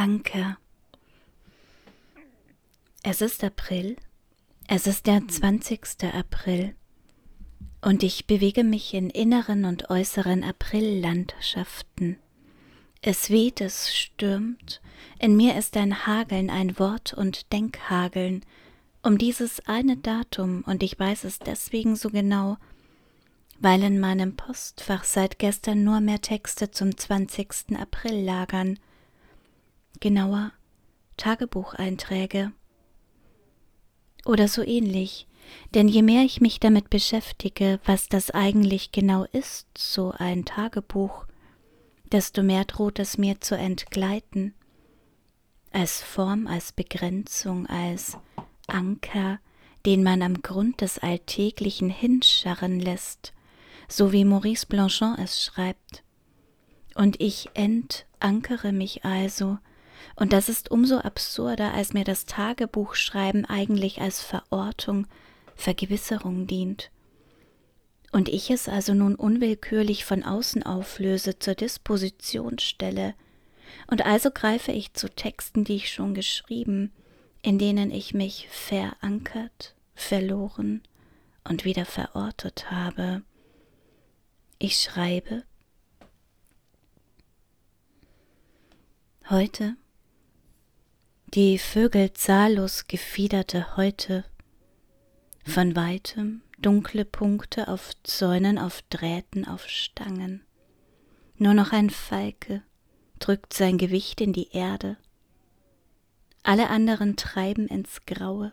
Anker. Es ist April, es ist der 20. April, und ich bewege mich in inneren und äußeren Aprillandschaften. Es weht, es stürmt, in mir ist ein Hageln, ein Wort und Denkhageln, um dieses eine Datum, und ich weiß es deswegen so genau, weil in meinem Postfach seit gestern nur mehr Texte zum 20. April lagern, genauer Tagebucheinträge. Oder so ähnlich, denn je mehr ich mich damit beschäftige, was das eigentlich genau ist, so ein Tagebuch, desto mehr droht es mir zu entgleiten, als Form, als Begrenzung, als Anker, den man am Grund des Alltäglichen hinscharren lässt, so wie Maurice Blanchon es schreibt. Und ich entankere mich also, und das ist umso absurder, als mir das Tagebuchschreiben eigentlich als Verortung, Vergewisserung dient. Und ich es also nun unwillkürlich von außen auflöse, zur Disposition stelle, und also greife ich zu Texten, die ich schon geschrieben, in denen ich mich verankert, verloren und wieder verortet habe. Ich schreibe heute die Vögel zahllos gefiederte Häute, von weitem dunkle Punkte auf Zäunen, auf Drähten, auf Stangen. Nur noch ein Falke drückt sein Gewicht in die Erde. Alle anderen treiben ins Graue.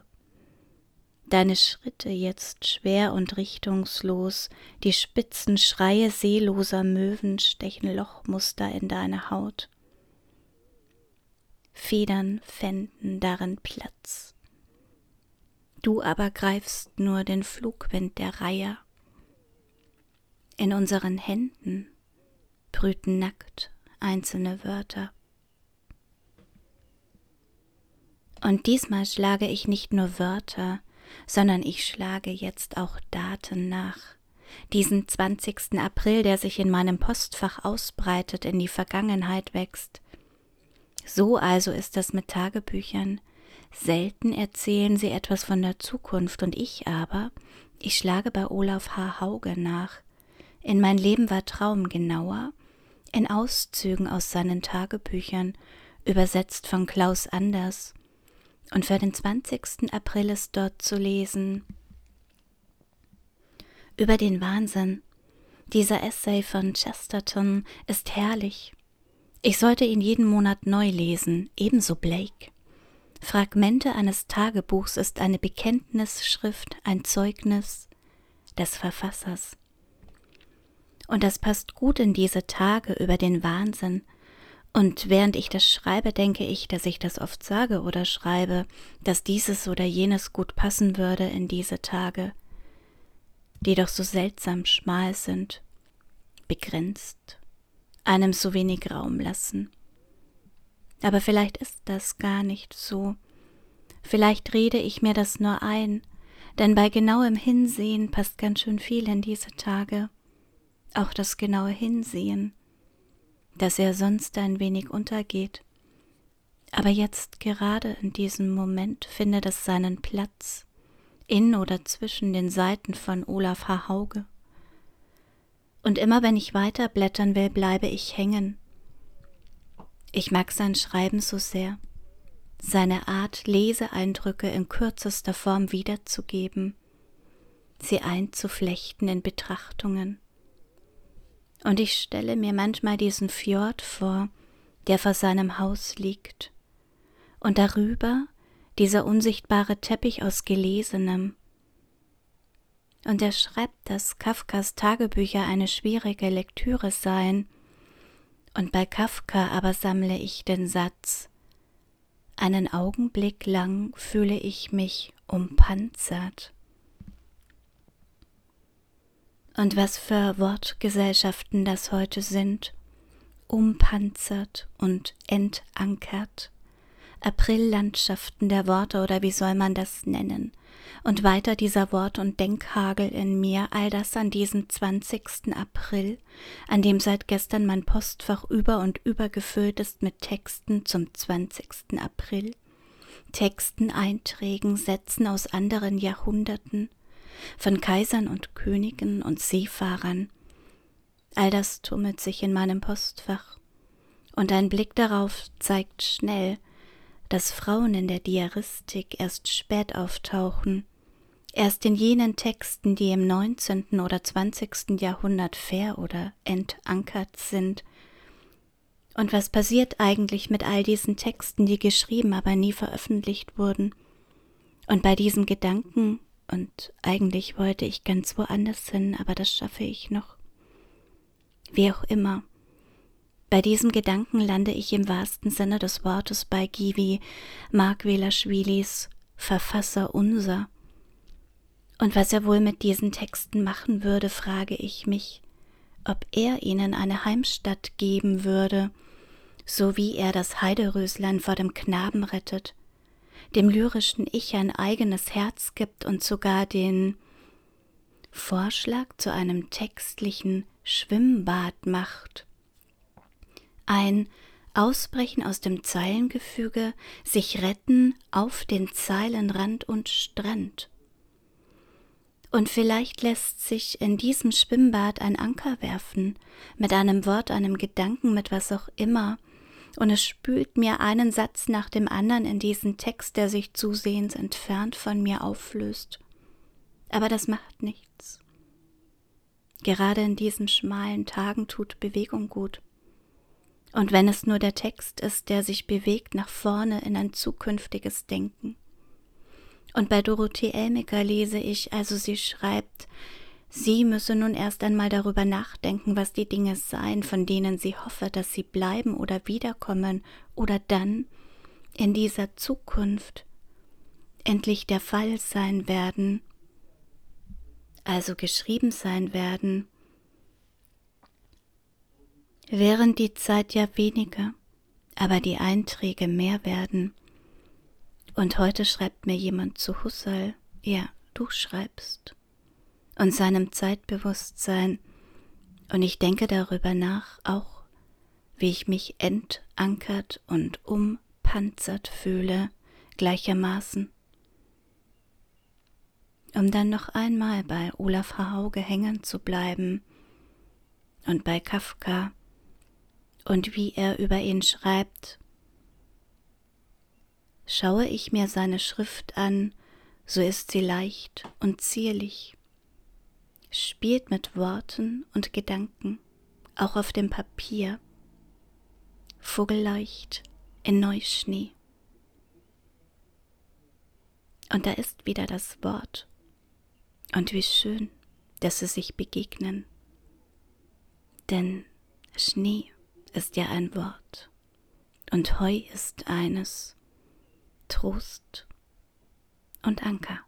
Deine Schritte jetzt schwer und richtungslos, die spitzen Schreie seeloser Möwen stechen Lochmuster in deine Haut. Federn fänden darin Platz. Du aber greifst nur den Flugwind der Reiher. In unseren Händen brüten nackt einzelne Wörter. Und diesmal schlage ich nicht nur Wörter, sondern ich schlage jetzt auch Daten nach. Diesen 20. April, der sich in meinem Postfach ausbreitet, in die Vergangenheit wächst, so also ist es mit Tagebüchern. Selten erzählen sie etwas von der Zukunft, und ich aber, ich schlage bei Olaf H. Hauge nach. In mein Leben war Traum genauer, in Auszügen aus seinen Tagebüchern, übersetzt von Klaus Anders. Und für den 20. April ist dort zu lesen über den Wahnsinn. Dieser Essay von Chesterton ist herrlich. Ich sollte ihn jeden Monat neu lesen, ebenso Blake. Fragmente eines Tagebuchs ist eine Bekenntnisschrift, ein Zeugnis des Verfassers. Und das passt gut in diese Tage über den Wahnsinn. Und während ich das schreibe, denke ich, dass ich das oft sage oder schreibe, dass dieses oder jenes gut passen würde in diese Tage, die doch so seltsam schmal sind, begrenzt einem so wenig Raum lassen. Aber vielleicht ist das gar nicht so. Vielleicht rede ich mir das nur ein, denn bei genauem Hinsehen passt ganz schön viel in diese Tage. Auch das genaue Hinsehen, dass er sonst ein wenig untergeht. Aber jetzt gerade in diesem Moment findet es seinen Platz in oder zwischen den Seiten von Olaf H. Hauge und immer wenn ich weiter blättern will, bleibe ich hängen. Ich mag sein Schreiben so sehr, seine Art, Leseeindrücke in kürzester Form wiederzugeben, sie einzuflechten in Betrachtungen. Und ich stelle mir manchmal diesen Fjord vor, der vor seinem Haus liegt, und darüber dieser unsichtbare Teppich aus Gelesenem, und er schreibt, dass Kafkas Tagebücher eine schwierige Lektüre seien, und bei Kafka aber sammle ich den Satz Einen Augenblick lang fühle ich mich umpanzert. Und was für Wortgesellschaften das heute sind, umpanzert und entankert, Aprillandschaften der Worte oder wie soll man das nennen? Und weiter dieser Wort- und Denkhagel in mir, all das an diesem 20. April, an dem seit gestern mein Postfach über und über gefüllt ist mit Texten zum 20. April, Texten, Einträgen, Sätzen aus anderen Jahrhunderten, von Kaisern und Königen und Seefahrern. All das tummelt sich in meinem Postfach, und ein Blick darauf zeigt schnell, dass Frauen in der Diaristik erst spät auftauchen, erst in jenen Texten, die im 19. oder 20. Jahrhundert fair oder entankert sind. Und was passiert eigentlich mit all diesen Texten, die geschrieben, aber nie veröffentlicht wurden? Und bei diesem Gedanken, und eigentlich wollte ich ganz woanders hin, aber das schaffe ich noch. Wie auch immer, bei diesem Gedanken lande ich im wahrsten Sinne des Wortes bei Givi Markwelaschwilis Verfasser unser. Und was er wohl mit diesen Texten machen würde, frage ich mich, ob er ihnen eine Heimstatt geben würde, so wie er das Heideröslein vor dem Knaben rettet, dem lyrischen Ich ein eigenes Herz gibt und sogar den Vorschlag zu einem textlichen Schwimmbad macht ein Ausbrechen aus dem Zeilengefüge, sich retten auf den Zeilenrand und Strand. Und vielleicht lässt sich in diesem Schwimmbad ein Anker werfen, mit einem Wort, einem Gedanken, mit was auch immer, und es spült mir einen Satz nach dem anderen in diesen Text, der sich zusehends entfernt von mir auflöst. Aber das macht nichts. Gerade in diesen schmalen Tagen tut Bewegung gut. Und wenn es nur der Text ist, der sich bewegt nach vorne in ein zukünftiges Denken. Und bei Dorothee Elmiger lese ich, also sie schreibt, sie müsse nun erst einmal darüber nachdenken, was die Dinge seien, von denen sie hoffe, dass sie bleiben oder wiederkommen oder dann in dieser Zukunft endlich der Fall sein werden, also geschrieben sein werden, während die Zeit ja weniger, aber die Einträge mehr werden. Und heute schreibt mir jemand zu Husserl, ja, du schreibst, und seinem Zeitbewusstsein, und ich denke darüber nach, auch wie ich mich entankert und umpanzert fühle, gleichermaßen. Um dann noch einmal bei Olaf Hauge hängen zu bleiben und bei Kafka, und wie er über ihn schreibt. Schaue ich mir seine Schrift an, so ist sie leicht und zierlich, spielt mit Worten und Gedanken, auch auf dem Papier, vogelleicht in Neuschnee. Und da ist wieder das Wort. Und wie schön, dass sie sich begegnen. Denn Schnee ist ja ein Wort und Heu ist eines, Trost und Anker.